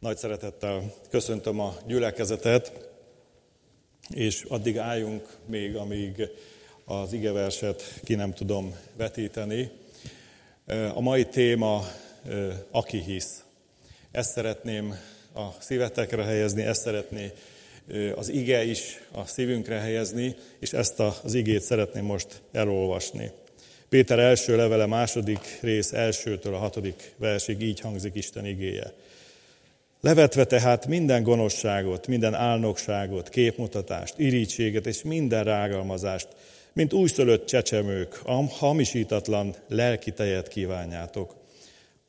Nagy szeretettel köszöntöm a gyülekezetet, és addig álljunk még, amíg az igeverset ki nem tudom vetíteni. A mai téma, aki hisz. Ezt szeretném a szívetekre helyezni, ezt szeretné az ige is a szívünkre helyezni, és ezt az igét szeretném most elolvasni. Péter első levele második rész elsőtől a hatodik versig így hangzik Isten igéje. Levetve tehát minden gonoszságot, minden álnokságot, képmutatást, irítséget és minden rágalmazást, mint újszülött csecsemők, a hamisítatlan lelki tejet kívánjátok,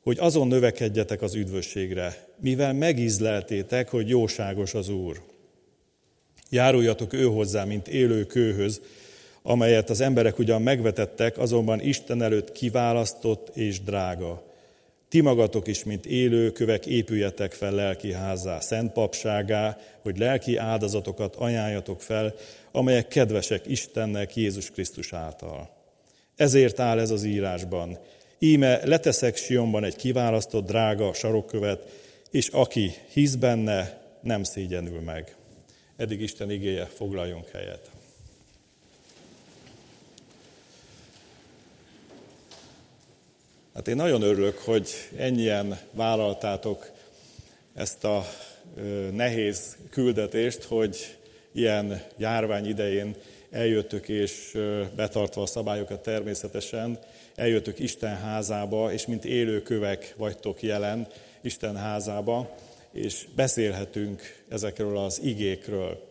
hogy azon növekedjetek az üdvösségre, mivel megízleltétek, hogy jóságos az Úr. Járuljatok ő hozzá, mint élő kőhöz, amelyet az emberek ugyan megvetettek, azonban Isten előtt kiválasztott és drága. Ti magatok is, mint élő kövek épüljetek fel lelki házá, szent papságá, hogy lelki áldozatokat ajánljatok fel, amelyek kedvesek Istennek Jézus Krisztus által. Ezért áll ez az írásban. Íme leteszek Sionban egy kiválasztott drága sarokkövet, és aki hisz benne, nem szégyenül meg. Eddig Isten igéje, foglaljunk helyet. Hát én nagyon örülök, hogy ennyien vállaltátok ezt a nehéz küldetést, hogy ilyen járvány idején eljöttök és betartva a szabályokat természetesen, eljöttök Isten házába, és mint élő kövek vagytok jelen Isten házába, és beszélhetünk ezekről az igékről.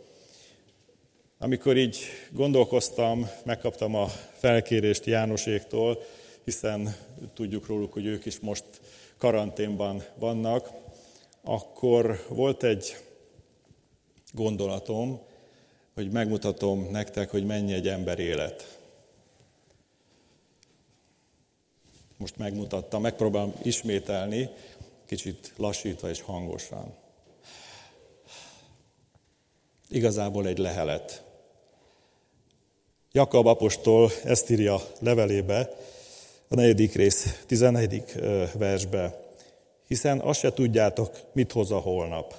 Amikor így gondolkoztam, megkaptam a felkérést Jánoséktól, hiszen tudjuk róluk, hogy ők is most karanténban vannak, akkor volt egy gondolatom, hogy megmutatom nektek, hogy mennyi egy ember élet. Most megmutattam, megpróbálom ismételni, kicsit lassítva és hangosan. Igazából egy lehelet. Jakab apostol ezt írja levelébe, a negyedik rész, tizenegyedik versbe. Hiszen azt se tudjátok, mit hoz a holnap.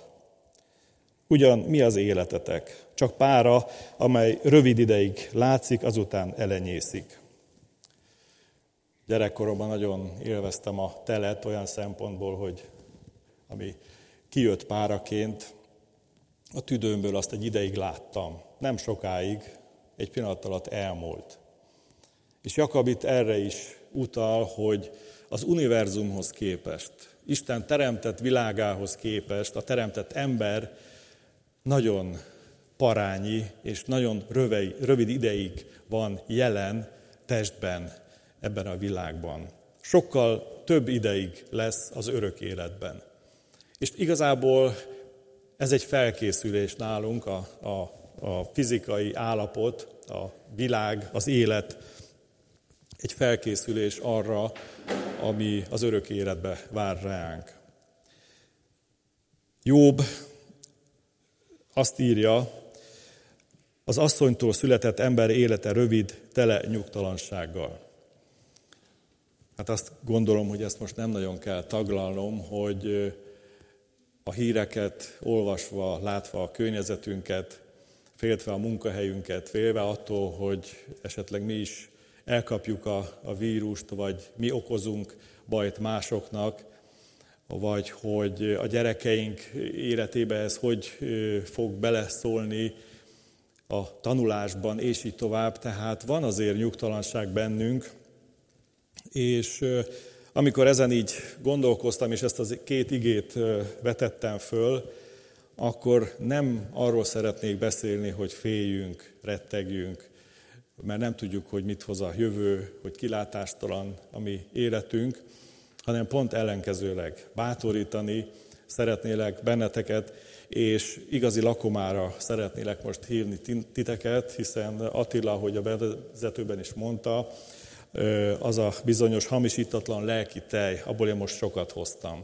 Ugyan mi az életetek? Csak pára, amely rövid ideig látszik, azután elenyészik. Gyerekkoromban nagyon élveztem a telet olyan szempontból, hogy ami kijött páraként, a tüdőmből azt egy ideig láttam. Nem sokáig, egy pillanat alatt elmúlt. És Jakab itt erre is utal, hogy az univerzumhoz képest, Isten teremtett világához képest a teremtett ember nagyon parányi és nagyon rövei, rövid ideig van jelen testben ebben a világban. Sokkal több ideig lesz az örök életben. És igazából ez egy felkészülés nálunk, a, a, a fizikai állapot, a világ, az élet egy felkészülés arra, ami az örök életbe vár ránk. Jobb azt írja, az asszonytól született ember élete rövid, tele nyugtalansággal. Hát azt gondolom, hogy ezt most nem nagyon kell taglalnom, hogy a híreket olvasva, látva a környezetünket, féltve a munkahelyünket, félve attól, hogy esetleg mi is elkapjuk a, a vírust, vagy mi okozunk bajt másoknak, vagy hogy a gyerekeink életébe ez hogy fog beleszólni a tanulásban, és így tovább. Tehát van azért nyugtalanság bennünk, és amikor ezen így gondolkoztam, és ezt az két igét vetettem föl, akkor nem arról szeretnék beszélni, hogy féljünk, rettegjünk, mert nem tudjuk, hogy mit hoz a jövő, hogy kilátástalan a mi életünk, hanem pont ellenkezőleg bátorítani szeretnélek benneteket, és igazi lakomára szeretnélek most hívni titeket, hiszen Attila, hogy a bevezetőben is mondta, az a bizonyos hamisítatlan lelki tej, abból én most sokat hoztam.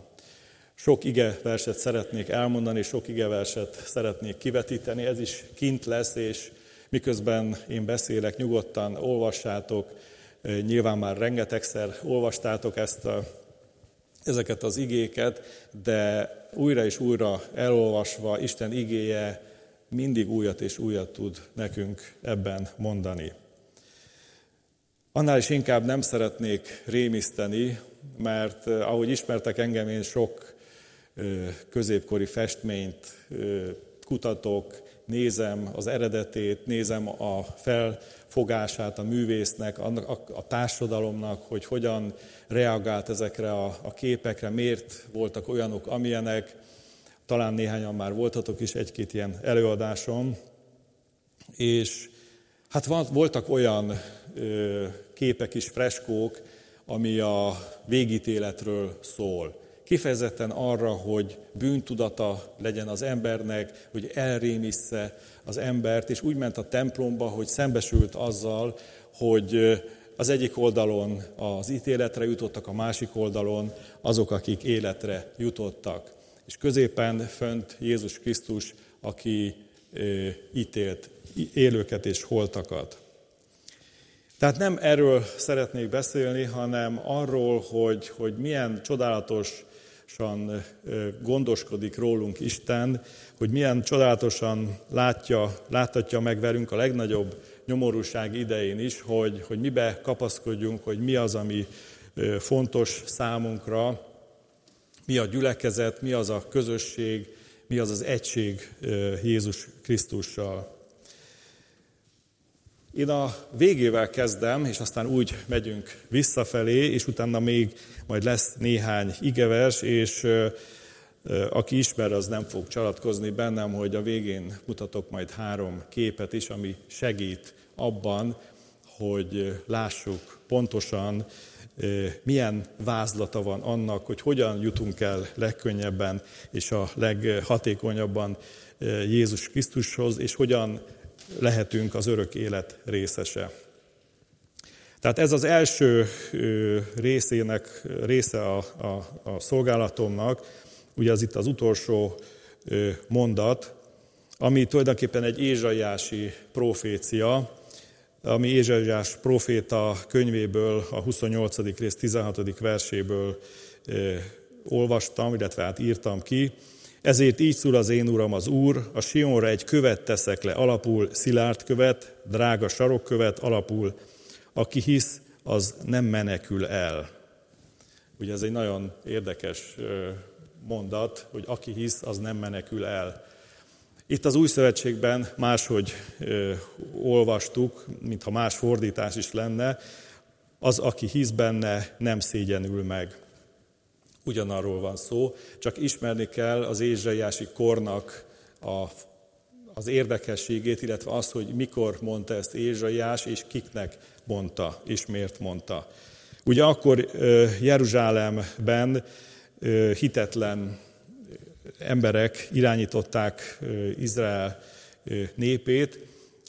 Sok ige verset szeretnék elmondani, sok ige verset szeretnék kivetíteni, ez is kint lesz, és miközben én beszélek, nyugodtan olvassátok, nyilván már rengetegszer olvastátok ezt a, ezeket az igéket, de újra és újra elolvasva Isten igéje mindig újat és újat tud nekünk ebben mondani. Annál is inkább nem szeretnék rémiszteni, mert ahogy ismertek engem, én sok középkori festményt kutatok, nézem az eredetét, nézem a felfogását a művésznek, a, a társadalomnak, hogy hogyan reagált ezekre a, a képekre, miért voltak olyanok, amilyenek. Talán néhányan már voltatok is egy-két ilyen előadásom. És hát voltak olyan képek is, freskók, ami a végítéletről szól kifejezetten arra, hogy bűntudata legyen az embernek, hogy elrémisze az embert, és úgy ment a templomba, hogy szembesült azzal, hogy az egyik oldalon az ítéletre jutottak, a másik oldalon azok, akik életre jutottak. És középen fönt Jézus Krisztus, aki ítélt élőket és holtakat. Tehát nem erről szeretnék beszélni, hanem arról, hogy, hogy milyen csodálatos csodálatosan gondoskodik rólunk Isten, hogy milyen csodálatosan látja, láthatja meg velünk a legnagyobb nyomorúság idején is, hogy, hogy mibe kapaszkodjunk, hogy mi az, ami fontos számunkra, mi a gyülekezet, mi az a közösség, mi az az egység Jézus Krisztussal. Én a végével kezdem, és aztán úgy megyünk visszafelé, és utána még majd lesz néhány igevers, és aki ismer, az nem fog csalatkozni bennem, hogy a végén mutatok majd három képet is, ami segít abban, hogy lássuk pontosan, milyen vázlata van annak, hogy hogyan jutunk el legkönnyebben és a leghatékonyabban Jézus Krisztushoz, és hogyan lehetünk az örök élet részese. Tehát ez az első részének, része a, a, a szolgálatomnak, ugye az itt az utolsó mondat, ami tulajdonképpen egy ézsaiási profécia, ami Ézsaiás proféta könyvéből, a 28. rész 16. verséből olvastam, illetve hát írtam ki. Ezért így szól az én uram az Úr, a Sionra egy követ teszek le, alapul szilárd követ, drága sarokkövet, alapul aki hisz, az nem menekül el. Ugye ez egy nagyon érdekes mondat, hogy aki hisz, az nem menekül el. Itt az új szövetségben máshogy ö, olvastuk, mintha más fordítás is lenne, az, aki hisz benne, nem szégyenül meg. Ugyanarról van szó, csak ismerni kell az ézsaiási kornak a az érdekességét, illetve azt, hogy mikor mondta ezt Ézsaiás, és kiknek mondta, és miért mondta. Ugye akkor Jeruzsálemben hitetlen emberek irányították Izrael népét,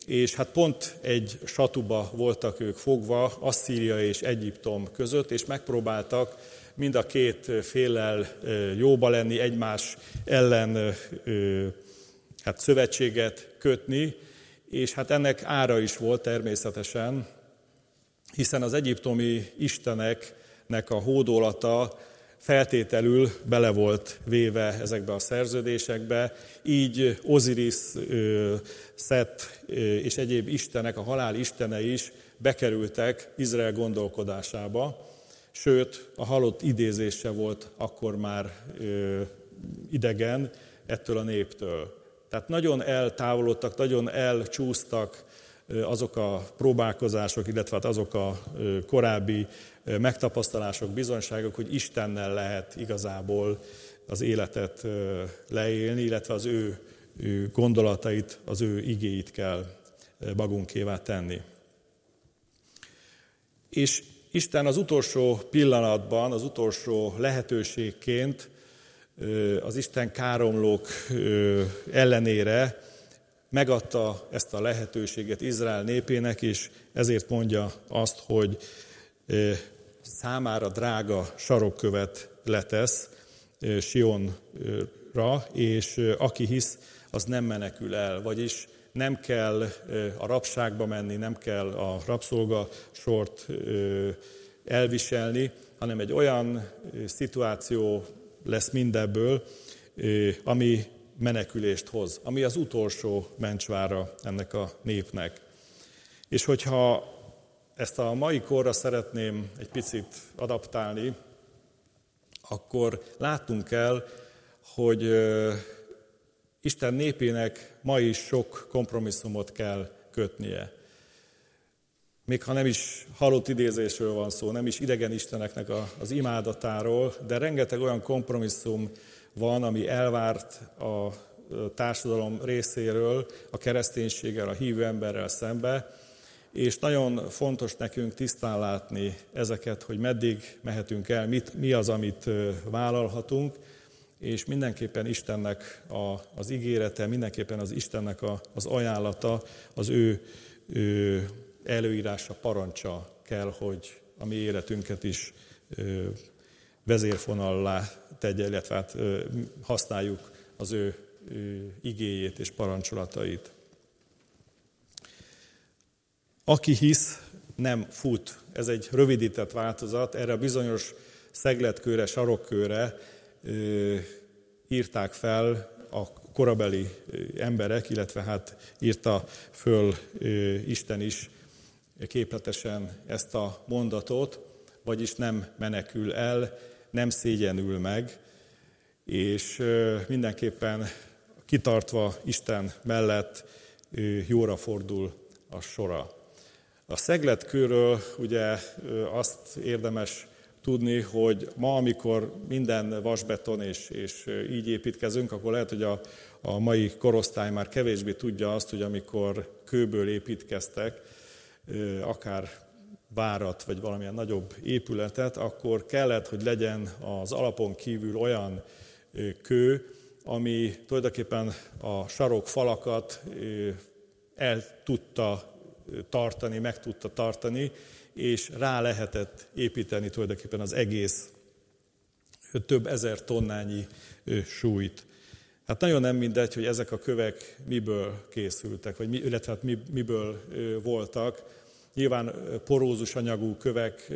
és hát pont egy satuba voltak ők fogva, Asszíria és Egyiptom között, és megpróbáltak mind a két féllel jóba lenni, egymás ellen hát szövetséget kötni, és hát ennek ára is volt természetesen, hiszen az egyiptomi isteneknek a hódolata feltételül bele volt véve ezekbe a szerződésekbe, így Oziris, Szet és egyéb istenek, a halál istene is bekerültek Izrael gondolkodásába, sőt, a halott idézése volt akkor már idegen ettől a néptől. Tehát nagyon eltávolodtak, nagyon elcsúsztak azok a próbálkozások, illetve hát azok a korábbi megtapasztalások, bizonyságok, hogy Istennel lehet igazából az életet leélni, illetve az ő, ő gondolatait, az ő igéit kell magunkévá tenni. És Isten az utolsó pillanatban, az utolsó lehetőségként az Isten káromlók ellenére megadta ezt a lehetőséget Izrael népének, és ezért mondja azt, hogy számára drága sarokkövet letesz Sionra, és aki hisz, az nem menekül el, vagyis nem kell a rabságba menni, nem kell a rabszolga sort elviselni, hanem egy olyan szituáció lesz mindebből, ami menekülést hoz, ami az utolsó mencsvára ennek a népnek. És hogyha ezt a mai korra szeretném egy picit adaptálni, akkor láttunk el, hogy Isten népének ma is sok kompromisszumot kell kötnie. Még ha nem is halott idézésről van szó, nem is idegen isteneknek az imádatáról, de rengeteg olyan kompromisszum van, ami elvárt a társadalom részéről, a kereszténységgel, a hívő emberrel szembe, és nagyon fontos nekünk tisztán látni ezeket, hogy meddig mehetünk el, mit, mi az, amit vállalhatunk, és mindenképpen Istennek a, az ígérete, mindenképpen az Istennek a, az ajánlata, az ő, ő előírása, parancsa kell, hogy a mi életünket is ö, vezérfonallá tegye, illetve hát ö, használjuk az ő, ő igéjét és parancsolatait. Aki hisz, nem fut. Ez egy rövidített változat, erre a bizonyos szegletkőre, sarokkőre írták fel a korabeli emberek, illetve hát írta föl Isten is képletesen ezt a mondatot, vagyis nem menekül el, nem szégyenül meg, és mindenképpen kitartva Isten mellett jóra fordul a sora. A szegletkőről ugye azt érdemes tudni, hogy ma, amikor minden vasbeton és, és így építkezünk, akkor lehet, hogy a, a mai korosztály már kevésbé tudja azt, hogy amikor kőből építkeztek, akár várat, vagy valamilyen nagyobb épületet, akkor kellett, hogy legyen az alapon kívül olyan kő, ami tulajdonképpen a sarok falakat el tudta tartani, meg tudta tartani, és rá lehetett építeni tulajdonképpen az egész több ezer tonnányi súlyt. Hát nagyon nem mindegy, hogy ezek a kövek miből készültek, vagy mi, illetve hát miből voltak. Nyilván porózus anyagú kövek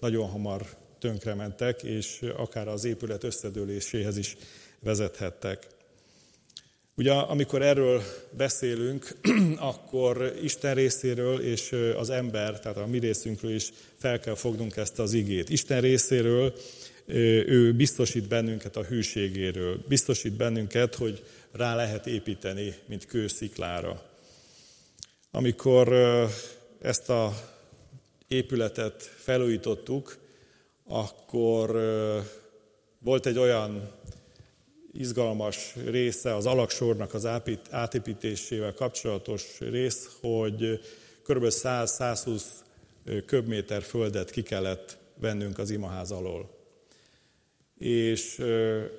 nagyon hamar tönkrementek, és akár az épület összedőléséhez is vezethettek. Ugye amikor erről beszélünk, akkor Isten részéről és az ember, tehát a mi részünkről is fel kell fognunk ezt az igét. Isten részéről ő biztosít bennünket a hűségéről, biztosít bennünket, hogy rá lehet építeni, mint kősziklára. Amikor ezt a épületet felújítottuk, akkor volt egy olyan izgalmas része az alaksornak az átépítésével kapcsolatos rész, hogy kb. 100-120 köbméter földet ki kellett vennünk az imaház alól. És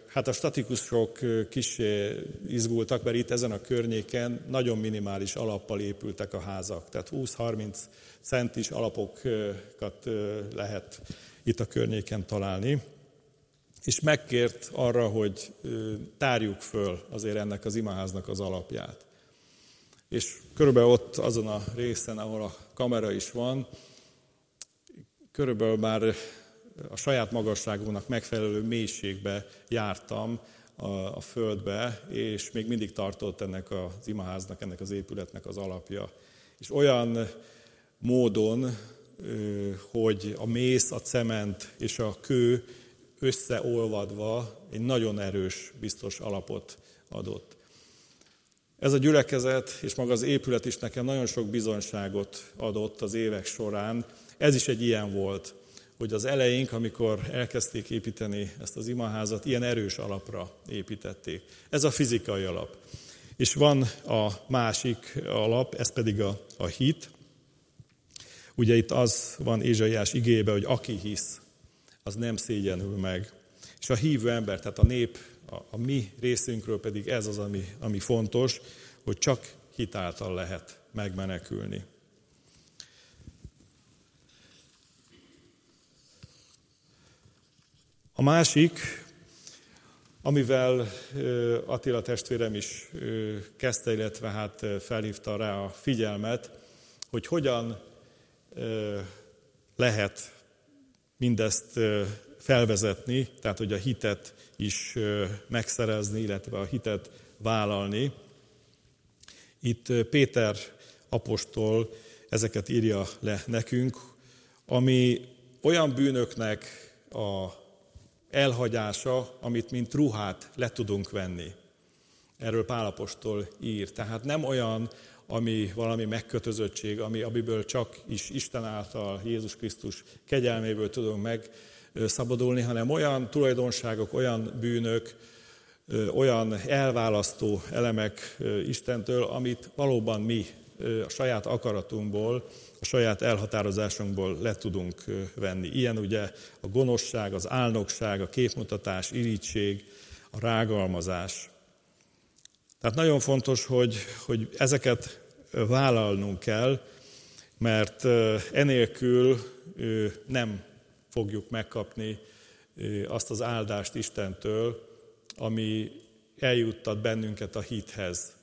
hát a statikusok kis izgultak, mert itt ezen a környéken nagyon minimális alappal épültek a házak. Tehát 20-30 centis alapokat lehet itt a környéken találni és megkért arra, hogy tárjuk föl azért ennek az imaháznak az alapját. És körülbelül ott azon a részen, ahol a kamera is van, körülbelül már a saját magasságunknak megfelelő mélységbe jártam a, a földbe, és még mindig tartott ennek az imaháznak, ennek az épületnek az alapja. És olyan módon, hogy a mész, a cement és a kő összeolvadva egy nagyon erős, biztos alapot adott. Ez a gyülekezet és maga az épület is nekem nagyon sok bizonyságot adott az évek során. Ez is egy ilyen volt, hogy az elejénk, amikor elkezdték építeni ezt az imaházat, ilyen erős alapra építették. Ez a fizikai alap. És van a másik alap, ez pedig a, a hit. Ugye itt az van Ézsaiás igébe, hogy aki hisz, az nem szégyenül meg. És a hívő ember, tehát a nép, a, a mi részünkről pedig ez az, ami, ami fontos, hogy csak hitáltal lehet megmenekülni. A másik, amivel Attila testvérem is kezdte, illetve hát felhívta rá a figyelmet, hogy hogyan lehet mindezt felvezetni, tehát hogy a hitet is megszerezni, illetve a hitet vállalni. Itt Péter apostol ezeket írja le nekünk, ami olyan bűnöknek a elhagyása, amit mint ruhát le tudunk venni. Erről Pálapostól ír. Tehát nem olyan, ami valami megkötözöttség, ami, amiből csak is Isten által, Jézus Krisztus kegyelméből tudunk megszabadulni, hanem olyan tulajdonságok, olyan bűnök, olyan elválasztó elemek Istentől, amit valóban mi a saját akaratunkból, a saját elhatározásunkból le tudunk venni. Ilyen ugye a gonoszság, az álnokság, a képmutatás, irítség, a rágalmazás. Tehát nagyon fontos, hogy, hogy ezeket vállalnunk kell, mert enélkül nem fogjuk megkapni azt az áldást Istentől, ami eljuttat bennünket a hithez,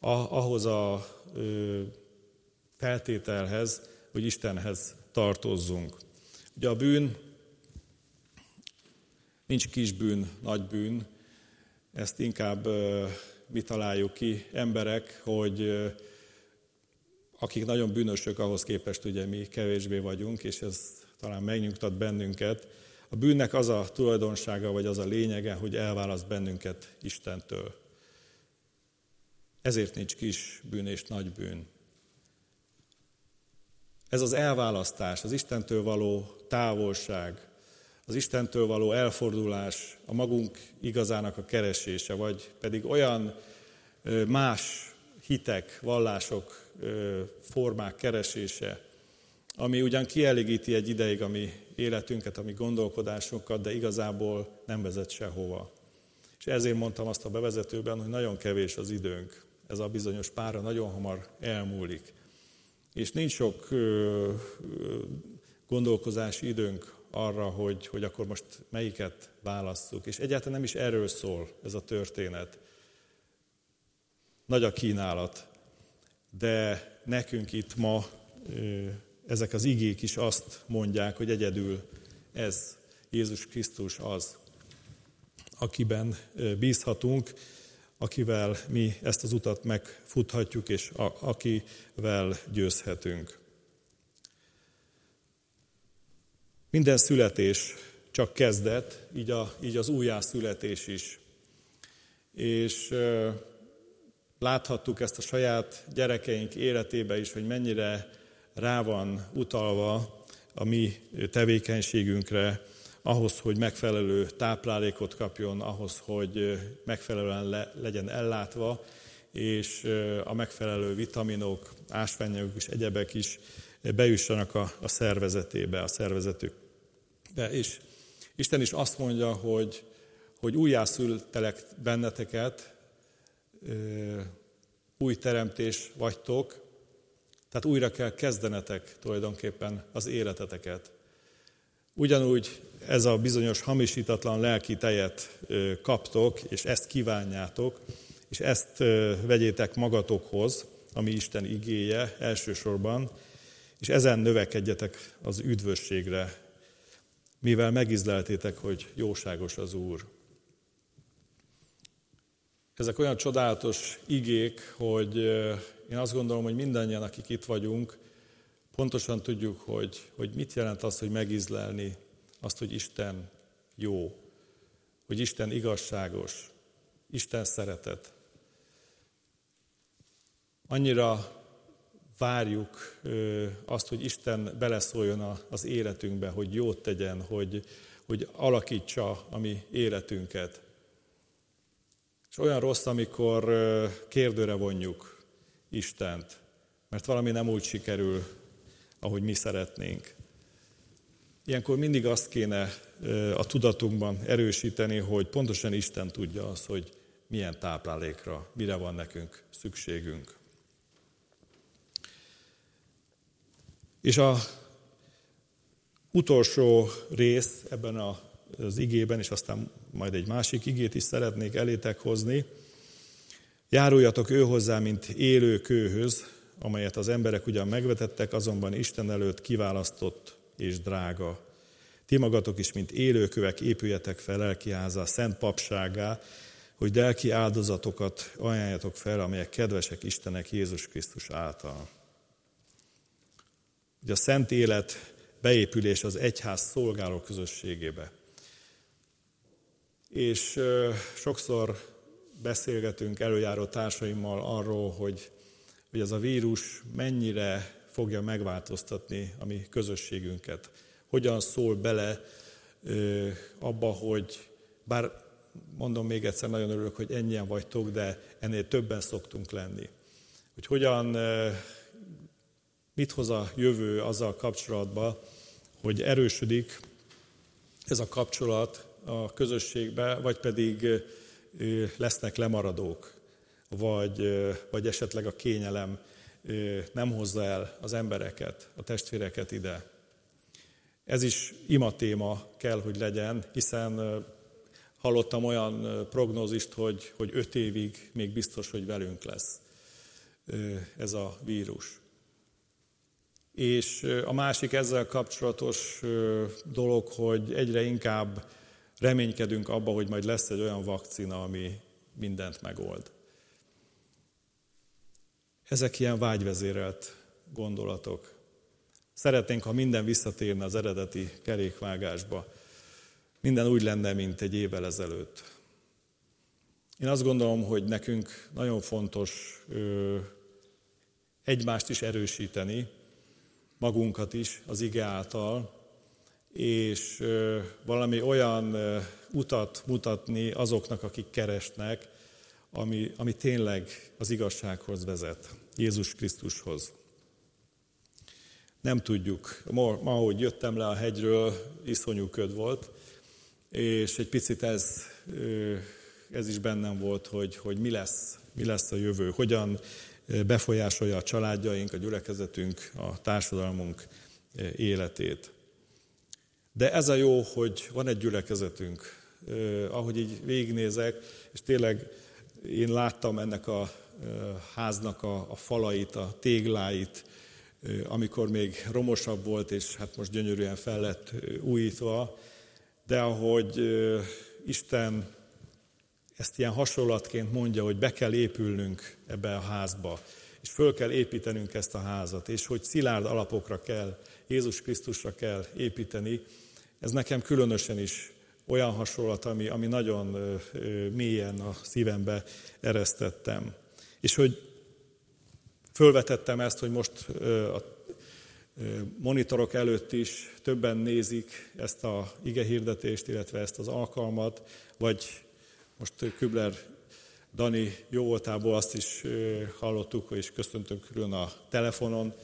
ahhoz a feltételhez, hogy Istenhez tartozzunk. Ugye a bűn nincs kis bűn, nagy bűn, ezt inkább mi találjuk ki, emberek, hogy akik nagyon bűnösök, ahhoz képest ugye mi kevésbé vagyunk, és ez talán megnyugtat bennünket. A bűnnek az a tulajdonsága, vagy az a lényege, hogy elválaszt bennünket Istentől. Ezért nincs kis bűn és nagy bűn. Ez az elválasztás, az Istentől való távolság, az Istentől való elfordulás, a magunk igazának a keresése, vagy pedig olyan más hitek, vallások, formák keresése, ami ugyan kielégíti egy ideig a mi életünket, a mi gondolkodásunkat, de igazából nem vezet sehova. És ezért mondtam azt a bevezetőben, hogy nagyon kevés az időnk. Ez a bizonyos pára nagyon hamar elmúlik. És nincs sok gondolkozási időnk arra, hogy, hogy akkor most melyiket válasszuk. És egyáltalán nem is erről szól ez a történet. Nagy a kínálat, de nekünk itt ma ezek az igék is azt mondják, hogy egyedül ez Jézus Krisztus az, akiben bízhatunk, akivel mi ezt az utat megfuthatjuk, és akivel győzhetünk. Minden születés csak kezdet, így, a, így az újjászületés is. És láthattuk ezt a saját gyerekeink életébe is, hogy mennyire rá van utalva a mi tevékenységünkre, ahhoz, hogy megfelelő táplálékot kapjon, ahhoz, hogy megfelelően le, legyen ellátva, és a megfelelő vitaminok, ásványanyagok és egyebek is bejussanak a, a szervezetébe, a szervezetükbe. És Isten is azt mondja, hogy, hogy újjászültelek benneteket, új teremtés vagytok, tehát újra kell kezdenetek tulajdonképpen az életeteket. Ugyanúgy ez a bizonyos hamisítatlan lelki tejet kaptok, és ezt kívánjátok, és ezt vegyétek magatokhoz, ami Isten igéje elsősorban, és ezen növekedjetek az üdvösségre, mivel megizleltétek, hogy jóságos az Úr. Ezek olyan csodálatos igék, hogy én azt gondolom, hogy mindannyian, akik itt vagyunk, pontosan tudjuk, hogy, hogy mit jelent az, hogy megizlelni azt, hogy Isten jó, hogy Isten igazságos, Isten szeretet. Annyira várjuk azt, hogy Isten beleszóljon az életünkbe, hogy jót tegyen, hogy, hogy alakítsa a mi életünket. És olyan rossz, amikor kérdőre vonjuk Istent, mert valami nem úgy sikerül, ahogy mi szeretnénk. Ilyenkor mindig azt kéne a tudatunkban erősíteni, hogy pontosan Isten tudja azt, hogy milyen táplálékra, mire van nekünk szükségünk. És a utolsó rész ebben az igében, és aztán majd egy másik igét is szeretnék elétek hozni. Járuljatok ő hozzá, mint élő kőhöz, amelyet az emberek ugyan megvetettek, azonban Isten előtt kiválasztott és drága. Ti magatok is, mint élőkövek, épüljetek fel lelkiháza, szent papságá, hogy lelki áldozatokat ajánljatok fel, amelyek kedvesek Istenek Jézus Krisztus által. Ugye a szent élet beépülés az egyház szolgáló közösségébe. És sokszor beszélgetünk előjáró társaimmal arról, hogy, hogy ez a vírus mennyire fogja megváltoztatni a mi közösségünket. Hogyan szól bele abba, hogy bár mondom még egyszer, nagyon örülök, hogy ennyien vagytok, de ennél többen szoktunk lenni. Hogy hogyan, mit hoz a jövő azzal kapcsolatban, hogy erősödik ez a kapcsolat a közösségbe, vagy pedig lesznek lemaradók, vagy, vagy esetleg a kényelem nem hozza el az embereket, a testvéreket ide. Ez is ima téma kell, hogy legyen, hiszen hallottam olyan prognózist, hogy, hogy öt évig még biztos, hogy velünk lesz ez a vírus. És a másik ezzel kapcsolatos dolog, hogy egyre inkább reménykedünk abba, hogy majd lesz egy olyan vakcina, ami mindent megold. Ezek ilyen vágyvezérelt gondolatok. Szeretnénk, ha minden visszatérne az eredeti kerékvágásba. Minden úgy lenne, mint egy évvel ezelőtt. Én azt gondolom, hogy nekünk nagyon fontos ö, egymást is erősíteni, magunkat is az ige által, és valami olyan utat mutatni azoknak, akik keresnek, ami, ami tényleg az igazsághoz vezet, Jézus Krisztushoz. Nem tudjuk. Ma, ma, ahogy jöttem le a hegyről, iszonyú köd volt, és egy picit ez, ez is bennem volt, hogy, hogy mi, lesz, mi lesz a jövő, hogyan befolyásolja a családjaink, a gyülekezetünk, a társadalmunk életét. De ez a jó, hogy van egy gyülekezetünk. Ahogy így végignézek, és tényleg én láttam ennek a háznak a, a falait, a tégláit, amikor még romosabb volt, és hát most gyönyörűen fel lett újítva, de ahogy Isten ezt ilyen hasonlatként mondja, hogy be kell épülnünk ebbe a házba, és föl kell építenünk ezt a házat, és hogy szilárd alapokra kell, Jézus Krisztusra kell építeni, ez nekem különösen is olyan hasonlat, ami, ami nagyon mélyen a szívembe eresztettem. És hogy fölvetettem ezt, hogy most a monitorok előtt is többen nézik ezt a ige hirdetést, illetve ezt az alkalmat, vagy most Kübler Dani jó voltából azt is hallottuk, és köszöntünk külön a telefonon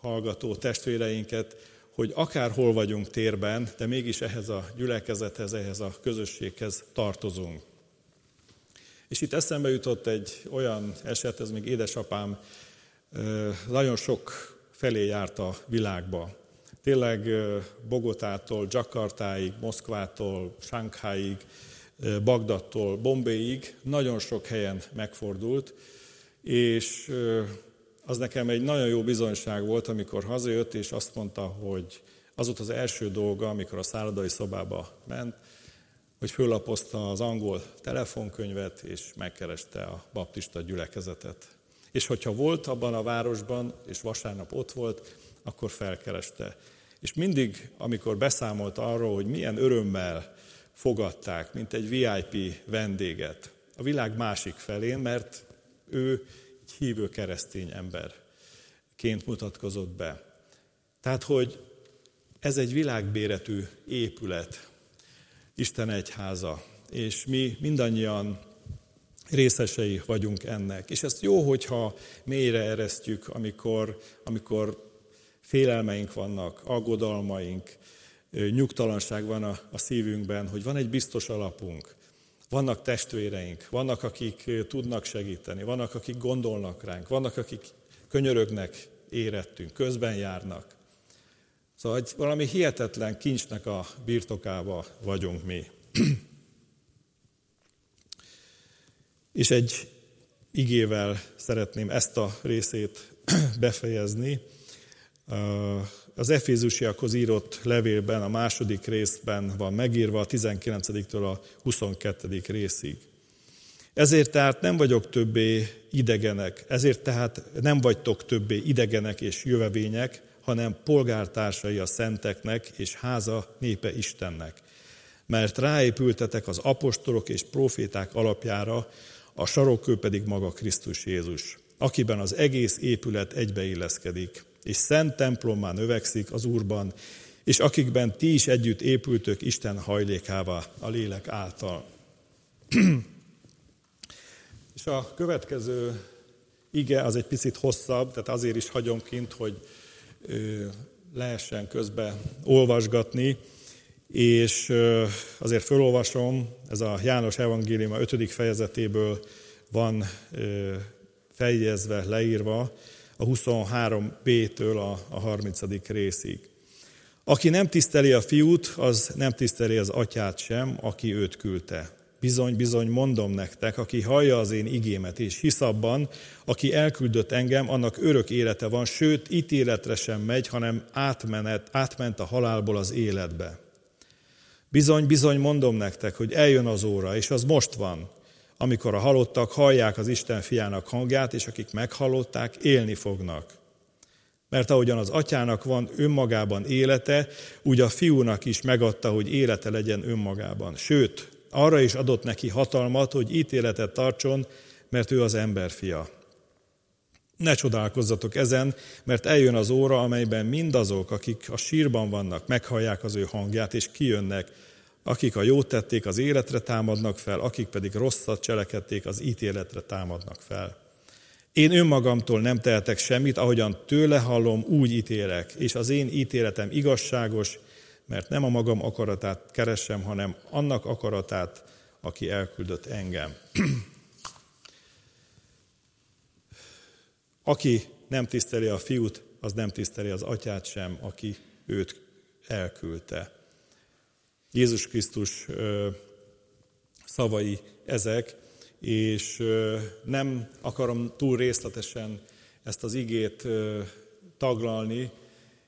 hallgató testvéreinket, hogy akárhol vagyunk térben, de mégis ehhez a gyülekezethez, ehhez a közösséghez tartozunk. És itt eszembe jutott egy olyan eset, ez még édesapám nagyon sok felé járt a világba. Tényleg Bogotától, Jakartáig, Moszkvától, Sánkháig, Bagdadtól, Bombéig nagyon sok helyen megfordult, és az nekem egy nagyon jó bizonyság volt, amikor hazajött, és azt mondta, hogy az volt az első dolga, amikor a szállodai szobába ment, hogy föllapozta az angol telefonkönyvet, és megkereste a baptista gyülekezetet. És hogyha volt abban a városban, és vasárnap ott volt, akkor felkereste. És mindig, amikor beszámolt arról, hogy milyen örömmel fogadták, mint egy VIP vendéget, a világ másik felén, mert ő egy hívő keresztény emberként mutatkozott be. Tehát, hogy ez egy világbéretű épület, Isten egyháza, és mi mindannyian részesei vagyunk ennek. És ezt jó, hogyha mélyre eresztjük, amikor, amikor félelmeink vannak, aggodalmaink, nyugtalanság van a, a szívünkben, hogy van egy biztos alapunk, vannak testvéreink, vannak, akik tudnak segíteni, vannak, akik gondolnak ránk, vannak, akik könyörögnek érettünk, közben járnak. Szóval egy valami hihetetlen kincsnek a birtokába vagyunk mi. És egy igével szeretném ezt a részét befejezni. Az Efézusiakhoz írott levélben, a második részben van megírva, a 19-től a 22. részig. Ezért tehát nem vagyok többé idegenek, ezért tehát nem vagytok többé idegenek és jövevények, hanem polgártársai a szenteknek és háza népe Istennek. Mert ráépültetek az apostolok és proféták alapjára, a sarokkő pedig maga Krisztus Jézus, akiben az egész épület egybeilleszkedik, és szent templommá növekszik az Úrban, és akikben ti is együtt épültök Isten hajlékává a lélek által. és a következő ige az egy picit hosszabb, tehát azért is hagyom kint, hogy lehessen közbe olvasgatni, és azért felolvasom, ez a János Evangélium a 5. fejezetéből van feljezve, leírva, a 23b-től a 30. részig. Aki nem tiszteli a fiút, az nem tiszteli az atyát sem, aki őt küldte. Bizony, bizony, mondom nektek, aki hallja az én igémet és hisz abban, aki elküldött engem, annak örök élete van, sőt, ítéletre sem megy, hanem átmenet, átment a halálból az életbe. Bizony, bizony, mondom nektek, hogy eljön az óra, és az most van, amikor a halottak hallják az Isten fiának hangját, és akik meghallották, élni fognak. Mert ahogyan az atyának van önmagában élete, úgy a fiúnak is megadta, hogy élete legyen önmagában. Sőt, arra is adott neki hatalmat, hogy ítéletet tartson, mert ő az emberfia. Ne csodálkozzatok ezen, mert eljön az óra, amelyben mindazok, akik a sírban vannak, meghallják az ő hangját, és kijönnek, akik a jót tették, az életre támadnak fel, akik pedig rosszat cselekedték, az ítéletre támadnak fel. Én önmagamtól nem tehetek semmit, ahogyan tőle hallom, úgy ítélek, és az én ítéletem igazságos, mert nem a magam akaratát keresem, hanem annak akaratát, aki elküldött engem. aki nem tiszteli a fiút, az nem tiszteli az atyát sem, aki őt elküldte. Jézus Krisztus szavai ezek, és nem akarom túl részletesen ezt az igét taglalni,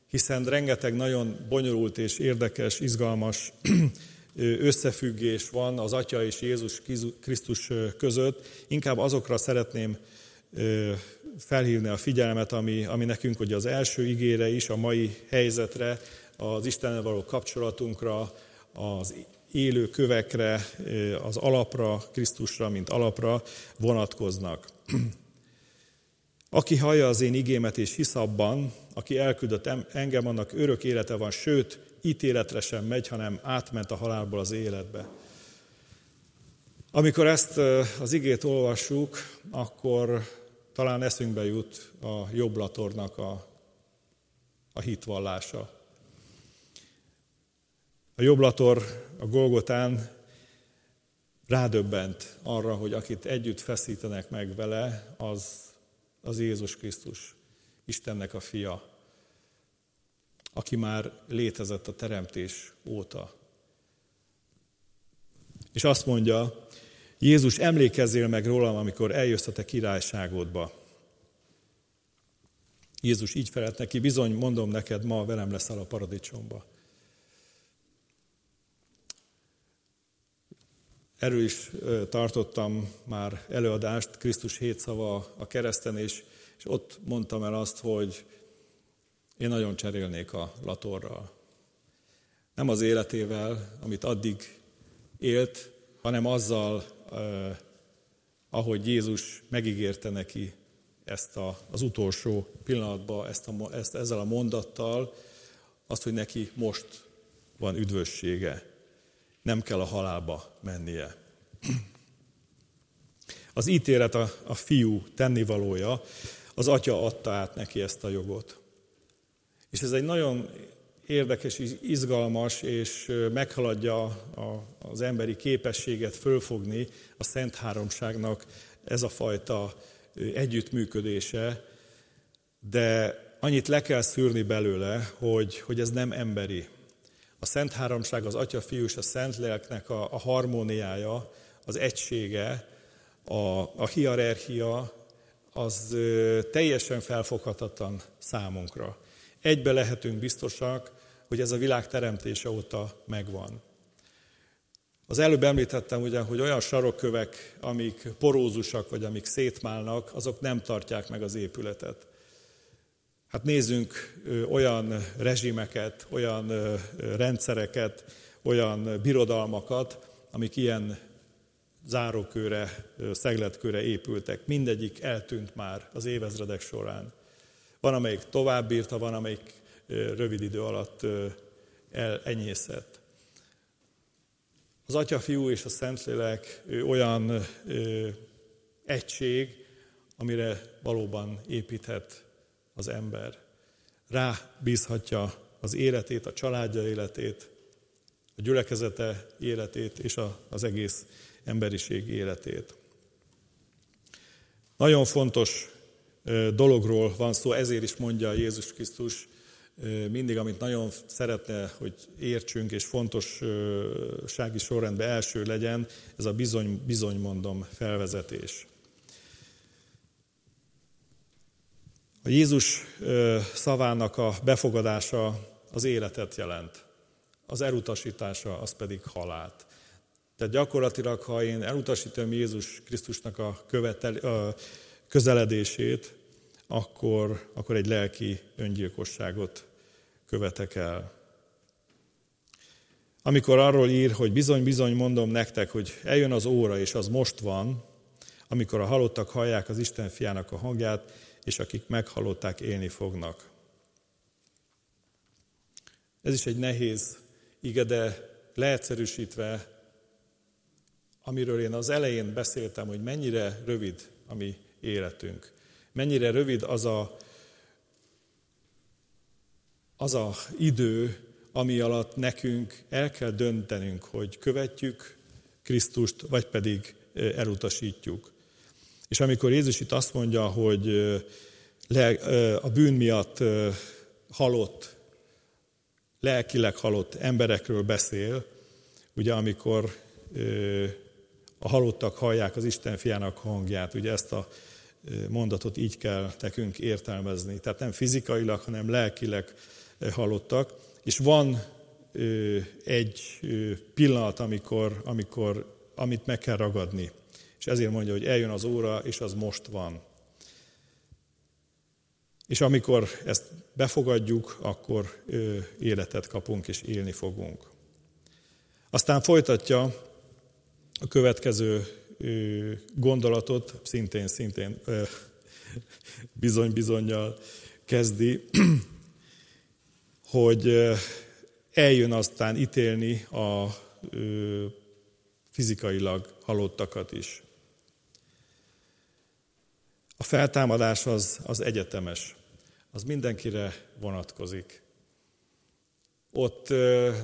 hiszen rengeteg nagyon bonyolult és érdekes, izgalmas összefüggés van az Atya és Jézus Krisztus között. Inkább azokra szeretném felhívni a figyelmet, ami, ami nekünk ugye az első igére is, a mai helyzetre, az Istennel való kapcsolatunkra, az élő kövekre, az alapra, Krisztusra, mint alapra vonatkoznak. Aki hallja az én igémet és hisz abban, aki elküldött engem, annak örök élete van, sőt, ítéletre sem megy, hanem átment a halálból az életbe. Amikor ezt az igét olvassuk, akkor talán eszünkbe jut a jobblatornak a, a hitvallása. A jobblator a Golgotán rádöbbent arra, hogy akit együtt feszítenek meg vele, az az Jézus Krisztus, Istennek a fia, aki már létezett a teremtés óta. És azt mondja, Jézus, emlékezzél meg rólam, amikor eljössz a te királyságodba. Jézus így felelt neki, bizony, mondom neked, ma velem leszel a paradicsomba. Erről is tartottam már előadást, Krisztus hét szava a kereszten, és, és ott mondtam el azt, hogy én nagyon cserélnék a latorral. Nem az életével, amit addig élt, hanem azzal, eh, ahogy Jézus megígérte neki ezt a, az utolsó pillanatban, ezt ezt, ezzel a mondattal, azt, hogy neki most van üdvössége nem kell a halálba mennie. Az ítélet a, a fiú tennivalója, az atya adta át neki ezt a jogot. És ez egy nagyon érdekes, izgalmas, és meghaladja a, az emberi képességet fölfogni a Szent Háromságnak ez a fajta együttműködése, de annyit le kell szűrni belőle, hogy, hogy ez nem emberi. A Szent Háromság, az Atya, Fiú és a Szent Léleknek a, a harmóniája, az egysége, a, a hierarchia, az ö, teljesen felfoghatatlan számunkra. egybe lehetünk biztosak, hogy ez a világ teremtése óta megvan. Az előbb említettem ugye, hogy olyan sarokkövek, amik porózusak, vagy amik szétmálnak, azok nem tartják meg az épületet. Hát nézzünk olyan rezsimeket, olyan rendszereket, olyan birodalmakat, amik ilyen zárókőre, szegletkőre épültek. Mindegyik eltűnt már az évezredek során. Van, amelyik tovább bírta, van, amelyik rövid idő alatt elenyészett. Az Atya, Fiú és a Szentlélek olyan egység, amire valóban építhet az ember. Rá bízhatja az életét, a családja életét, a gyülekezete életét és az egész emberiség életét. Nagyon fontos dologról van szó, ezért is mondja Jézus Krisztus mindig, amit nagyon szeretne, hogy értsünk, és fontossági sorrendben első legyen, ez a bizony, bizony mondom felvezetés. A Jézus szavának a befogadása az életet jelent, az elutasítása az pedig halált. Tehát gyakorlatilag, ha én elutasítom Jézus Krisztusnak a, követel, közeledését, akkor, akkor egy lelki öngyilkosságot követek el. Amikor arról ír, hogy bizony-bizony mondom nektek, hogy eljön az óra, és az most van, amikor a halottak hallják az Isten fiának a hangját, és akik meghalották, élni fognak. Ez is egy nehéz ige, de leegyszerűsítve, amiről én az elején beszéltem, hogy mennyire rövid a mi életünk. Mennyire rövid az a, az a idő, ami alatt nekünk el kell döntenünk, hogy követjük Krisztust, vagy pedig elutasítjuk. És amikor Jézus itt azt mondja, hogy a bűn miatt halott, lelkileg halott emberekről beszél, ugye amikor a halottak hallják az Isten fiának hangját, ugye ezt a mondatot így kell nekünk értelmezni. Tehát nem fizikailag, hanem lelkileg halottak. És van egy pillanat, amikor, amikor, amit meg kell ragadni. És ezért mondja, hogy eljön az óra, és az most van. És amikor ezt befogadjuk, akkor életet kapunk, és élni fogunk. Aztán folytatja a következő gondolatot, szintén, szintén bizony-bizonyjal kezdi, hogy eljön aztán ítélni a fizikailag halottakat is. A feltámadás az, az egyetemes, az mindenkire vonatkozik. Ott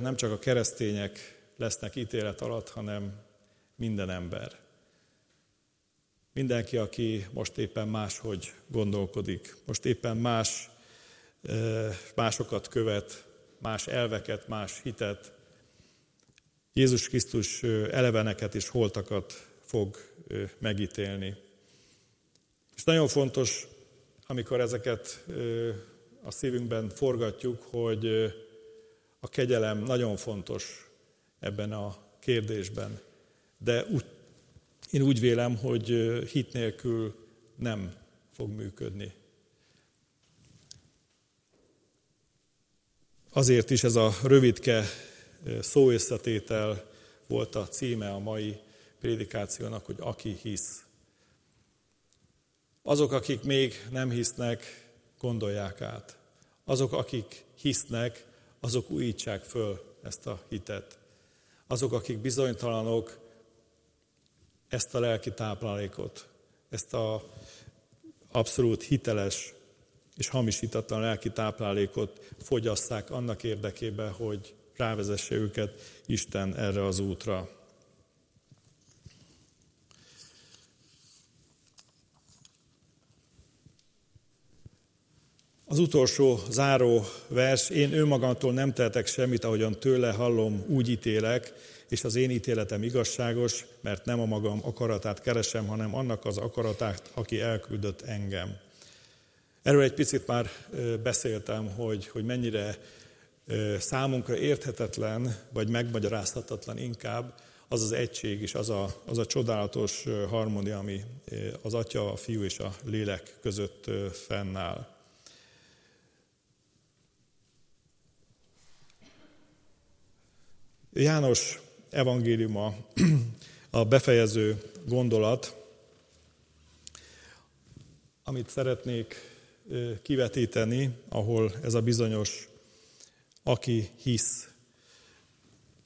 nem csak a keresztények lesznek ítélet alatt, hanem minden ember. Mindenki, aki most éppen máshogy gondolkodik, most éppen más, másokat követ, más elveket, más hitet, Jézus Krisztus eleveneket és holtakat fog megítélni. És nagyon fontos, amikor ezeket a szívünkben forgatjuk, hogy a kegyelem nagyon fontos ebben a kérdésben. De úgy, én úgy vélem, hogy hit nélkül nem fog működni. Azért is ez a rövidke szóösszetétel volt a címe a mai prédikációnak, hogy aki hisz. Azok, akik még nem hisznek, gondolják át. Azok, akik hisznek, azok újítsák föl ezt a hitet. Azok, akik bizonytalanok, ezt a lelki táplálékot, ezt a abszolút hiteles és hamisítatlan lelki táplálékot fogyasszák annak érdekében, hogy rávezesse őket Isten erre az útra. Az utolsó záró vers, én önmagamtól nem tehetek semmit, ahogyan tőle hallom, úgy ítélek, és az én ítéletem igazságos, mert nem a magam akaratát keresem, hanem annak az akaratát, aki elküldött engem. Erről egy picit már beszéltem, hogy, hogy mennyire számunkra érthetetlen, vagy megmagyarázhatatlan inkább az az egység és az a, az a csodálatos harmónia, ami az Atya, a Fiú és a Lélek között fennáll. János evangéliuma a befejező gondolat, amit szeretnék kivetíteni, ahol ez a bizonyos aki hisz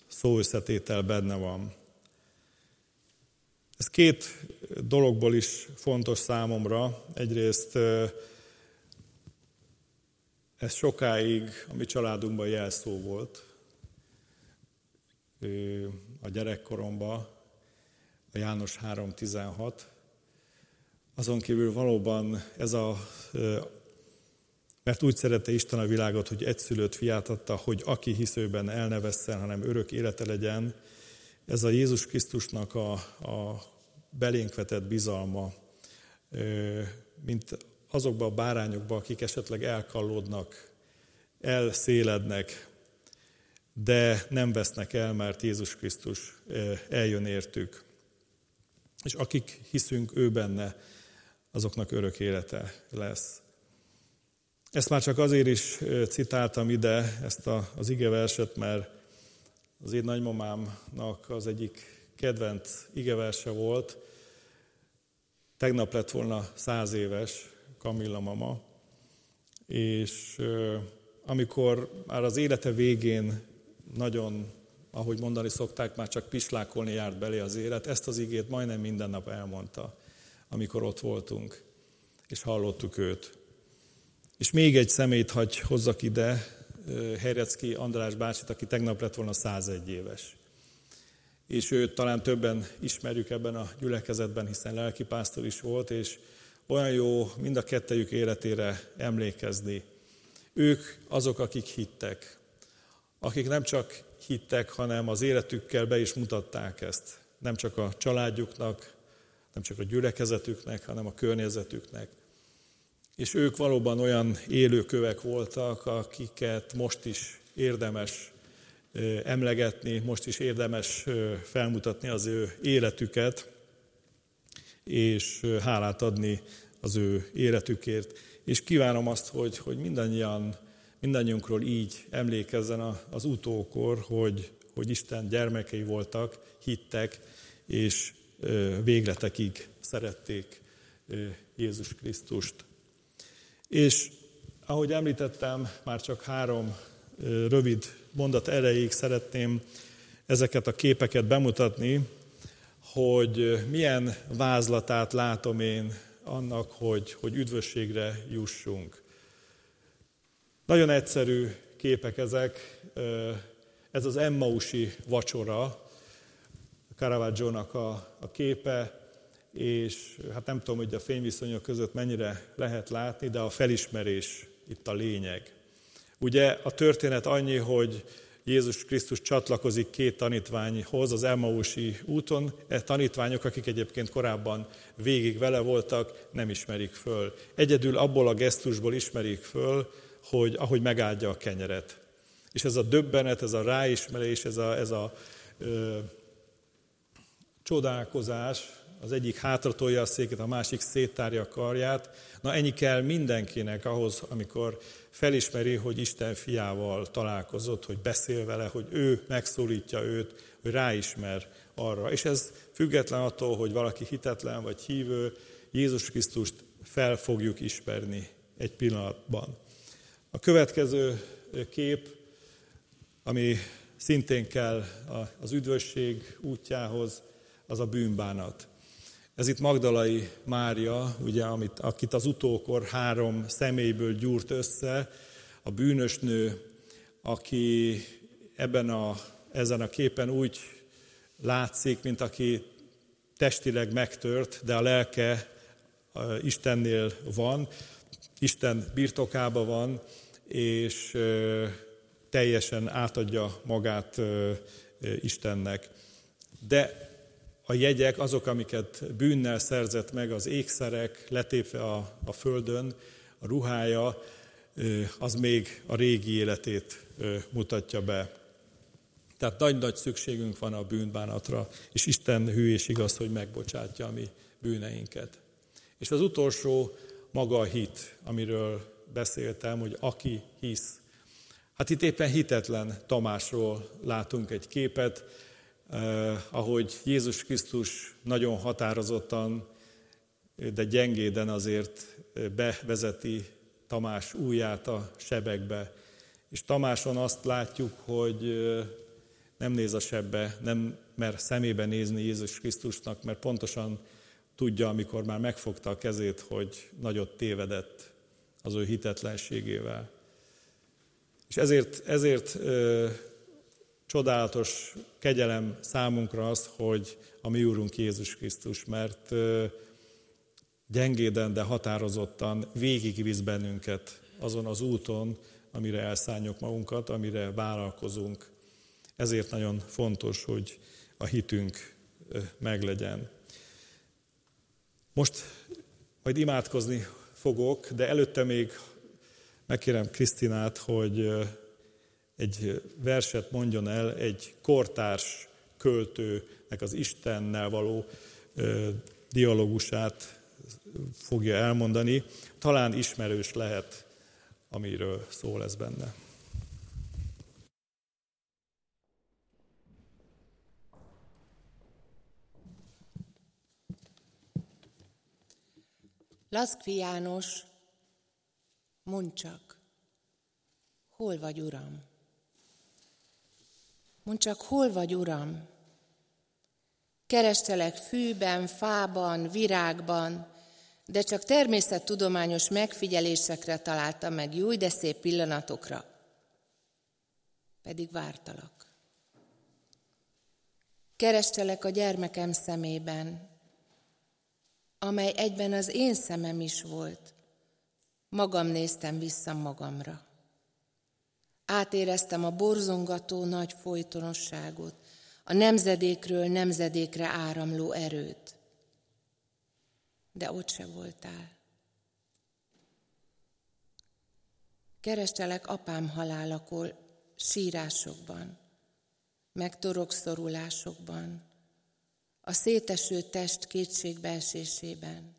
szóösszetétel benne van. Ez két dologból is fontos számomra. Egyrészt ez sokáig a mi családunkban jelszó volt. A gyerekkoromban, a János 3.16. Azon kívül valóban ez a mert úgy szerette Isten a világot, hogy egyszülött fiát adta, hogy aki hiszőben el ne vesszen, hanem örök élete legyen. Ez a Jézus Krisztusnak a, a belénk vetett bizalma, mint azokba a bárányokba, akik esetleg elkallódnak, elszélednek, de nem vesznek el, mert Jézus Krisztus eljön értük. És akik hiszünk ő benne, azoknak örök élete lesz. Ezt már csak azért is citáltam ide, ezt a, az igeverset, mert az én nagymamámnak az egyik kedvenc igeverse volt. Tegnap lett volna száz éves Kamilla mama, és amikor már az élete végén nagyon, ahogy mondani szokták, már csak pislákolni járt belé az élet, ezt az igét majdnem minden nap elmondta, amikor ott voltunk, és hallottuk őt. És még egy szemét hagy hozzak ide, Herecki András bácsit, aki tegnap lett volna 101 éves. És őt talán többen ismerjük ebben a gyülekezetben, hiszen lelkipásztor is volt, és olyan jó mind a kettejük életére emlékezni. Ők azok, akik hittek. Akik nem csak hittek, hanem az életükkel be is mutatták ezt. Nem csak a családjuknak, nem csak a gyülekezetüknek, hanem a környezetüknek. És ők valóban olyan élőkövek voltak, akiket most is érdemes emlegetni, most is érdemes felmutatni az ő életüket, és hálát adni az ő életükért. És kívánom azt, hogy, hogy mindannyian, mindannyiunkról így emlékezzen az utókor, hogy, hogy Isten gyermekei voltak, hittek, és végletekig szerették Jézus Krisztust. És ahogy említettem, már csak három rövid mondat erejéig szeretném ezeket a képeket bemutatni, hogy milyen vázlatát látom én annak, hogy, hogy üdvösségre jussunk. Nagyon egyszerű képek ezek. Ez az Emmausi vacsora, Caravaggio-nak a, a képe, és hát nem tudom, hogy a fényviszonyok között mennyire lehet látni, de a felismerés itt a lényeg. Ugye a történet annyi, hogy Jézus Krisztus csatlakozik két tanítványhoz az Emmausi úton. E tanítványok, akik egyébként korábban végig vele voltak, nem ismerik föl. Egyedül abból a gesztusból ismerik föl, hogy ahogy megáldja a kenyeret. És ez a döbbenet, ez a ráismerés, ez a, ez a ö, csodálkozás, az egyik hátratolja a széket, a másik széttárja a karját. Na ennyi kell mindenkinek ahhoz, amikor felismeri, hogy Isten fiával találkozott, hogy beszél vele, hogy ő megszólítja őt, hogy ráismer arra. És ez független attól, hogy valaki hitetlen vagy hívő, Jézus Krisztust fel fogjuk ismerni egy pillanatban. A következő kép, ami szintén kell az üdvösség útjához, az a bűnbánat. Ez itt Magdalai Mária, ugye, amit, akit az utókor három személyből gyúrt össze, a bűnös nő, aki ebben a, ezen a képen úgy látszik, mint aki testileg megtört, de a lelke Istennél van, Isten birtokában van, és teljesen átadja magát Istennek. De a jegyek, azok, amiket bűnnel szerzett meg, az ékszerek letépve a, a földön, a ruhája, az még a régi életét mutatja be. Tehát nagy-nagy szükségünk van a bűnbánatra, és Isten hű és igaz, hogy megbocsátja a mi bűneinket. És az utolsó maga a hit, amiről beszéltem, hogy aki hisz. Hát itt éppen hitetlen Tamásról látunk egy képet, eh, ahogy Jézus Krisztus nagyon határozottan, de gyengéden azért bevezeti Tamás újját a sebekbe. És Tamáson azt látjuk, hogy eh, nem néz a sebbe, nem mer szemébe nézni Jézus Krisztusnak, mert pontosan tudja, amikor már megfogta a kezét, hogy nagyot tévedett az ő hitetlenségével. És ezért, ezért ö, csodálatos kegyelem számunkra az, hogy a mi Úrunk Jézus Krisztus, mert ö, gyengéden, de határozottan végigvisz bennünket azon az úton, amire elszálljuk magunkat, amire vállalkozunk. Ezért nagyon fontos, hogy a hitünk meglegyen. Most majd imádkozni fogok, de előtte még megkérem Krisztinát, hogy egy verset mondjon el egy kortárs költőnek az Istennel való dialógusát fogja elmondani. Talán ismerős lehet, amiről szól ez benne. Laszkvi János, mondd csak, hol vagy, Uram? Mondd csak, hol vagy, Uram? Kerestelek fűben, fában, virágban, de csak természettudományos megfigyelésekre találtam meg jó, de szép pillanatokra. Pedig vártalak. Kerestelek a gyermekem szemében, amely egyben az én szemem is volt. Magam néztem vissza magamra. Átéreztem a borzongató nagy folytonosságot, a nemzedékről nemzedékre áramló erőt. De ott se voltál. Kerestelek apám halálakor sírásokban, meg torokszorulásokban, a széteső test kétségbeesésében,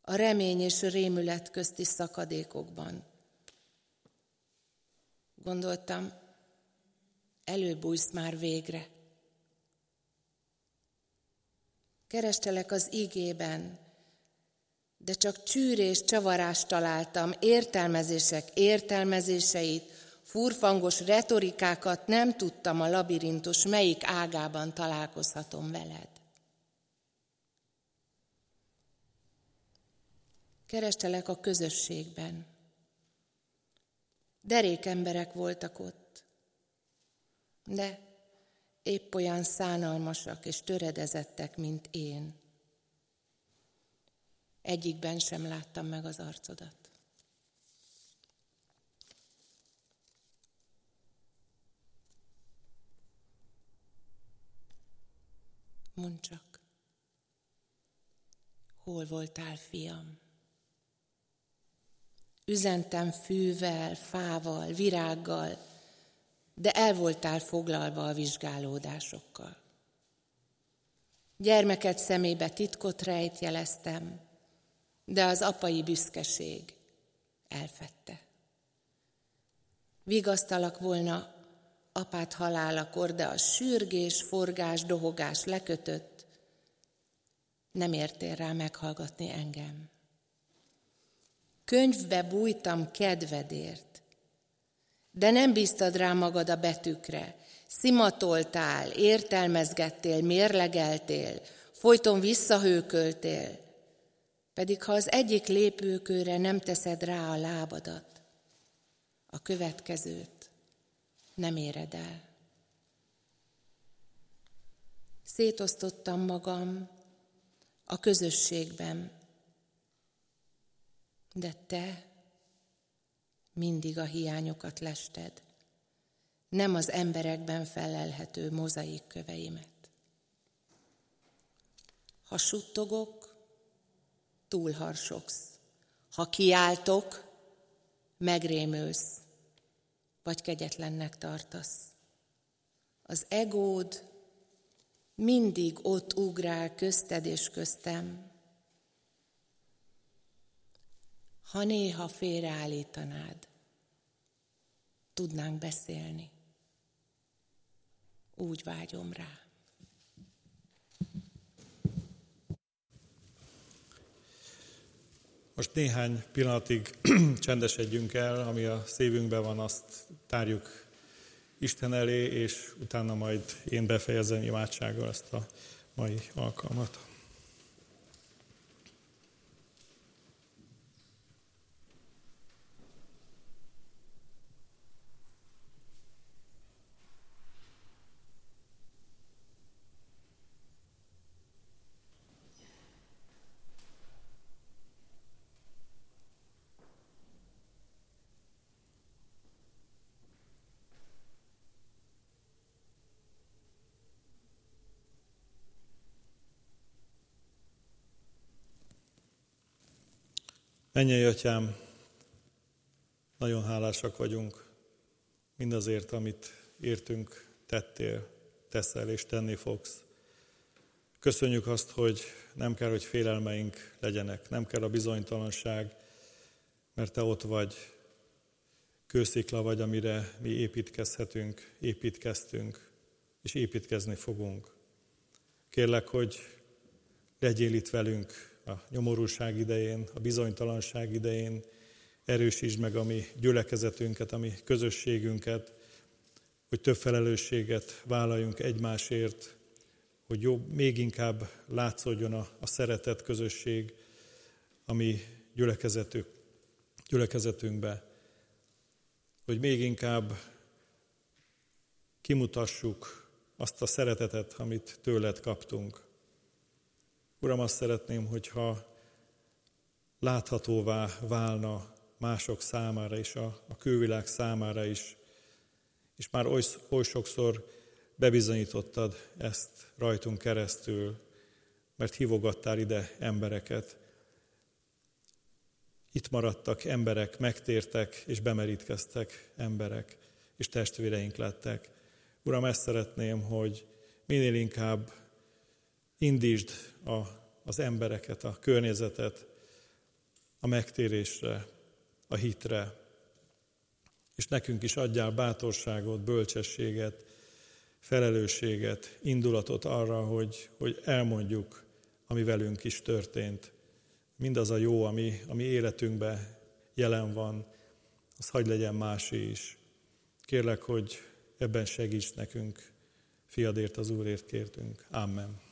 a remény és rémület közti szakadékokban. Gondoltam, előbújsz már végre. Kerestelek az igében, de csak csűrés, csavarást találtam, értelmezések értelmezéseit, furfangos retorikákat nem tudtam a labirintus melyik ágában találkozhatom veled. Kerestelek a közösségben. Derék emberek voltak ott, de épp olyan szánalmasak és töredezettek, mint én. Egyikben sem láttam meg az arcodat. Mondd csak, hol voltál, fiam? Üzentem fűvel, fával, virággal, de el voltál foglalva a vizsgálódásokkal. Gyermeket szemébe titkot rejtjeleztem, de az apai büszkeség elfette. Vigasztalak volna apát halálakor, de a sürgés, forgás, dohogás lekötött, nem értél rá meghallgatni engem. Könyvbe bújtam kedvedért, de nem bíztad rá magad a betűkre. Szimatoltál, értelmezgettél, mérlegeltél, folyton visszahőköltél, pedig ha az egyik lépőkőre nem teszed rá a lábadat, a következőt nem éred el. Szétosztottam magam a közösségben, de te mindig a hiányokat lested, nem az emberekben felelhető mozaik köveimet. Ha suttogok, túlharsogsz. Ha kiáltok, megrémülsz, vagy kegyetlennek tartasz. Az egód mindig ott ugrál közted és köztem. Ha néha félreállítanád, tudnánk beszélni. Úgy vágyom rá. Most néhány pillanatig csendesedjünk el, ami a szívünkben van, azt tárjuk Isten elé, és utána majd én befejezem imádsággal ezt a mai alkalmat. Menjen, Atyám, nagyon hálásak vagyunk mindazért, amit értünk, tettél, teszel és tenni fogsz. Köszönjük azt, hogy nem kell, hogy félelmeink legyenek, nem kell a bizonytalanság, mert Te ott vagy, kőszikla vagy, amire mi építkezhetünk, építkeztünk, és építkezni fogunk. Kérlek, hogy legyél itt velünk, a nyomorúság idején, a bizonytalanság idején, erősítsd meg a mi gyülekezetünket, a mi közösségünket, hogy több felelősséget vállaljunk egymásért, hogy jobb, még inkább látszódjon a, a szeretet közösség a mi gyülekezetük, gyülekezetünkbe, hogy még inkább kimutassuk azt a szeretetet, amit tőled kaptunk. Uram, azt szeretném, hogyha láthatóvá válna mások számára is, a, a külvilág számára is, és már oly, oly sokszor bebizonyítottad ezt rajtunk keresztül, mert hívogattál ide embereket. Itt maradtak emberek, megtértek és bemerítkeztek emberek, és testvéreink lettek. Uram, ezt szeretném, hogy minél inkább Indítsd a, az embereket, a környezetet a megtérésre, a hitre, és nekünk is adjál bátorságot, bölcsességet, felelősséget, indulatot arra, hogy, hogy elmondjuk, ami velünk is történt. Mindaz a jó, ami, ami életünkben jelen van, az hagy legyen másé is. Kérlek, hogy ebben segíts nekünk, fiadért az Úrért kértünk. Amen.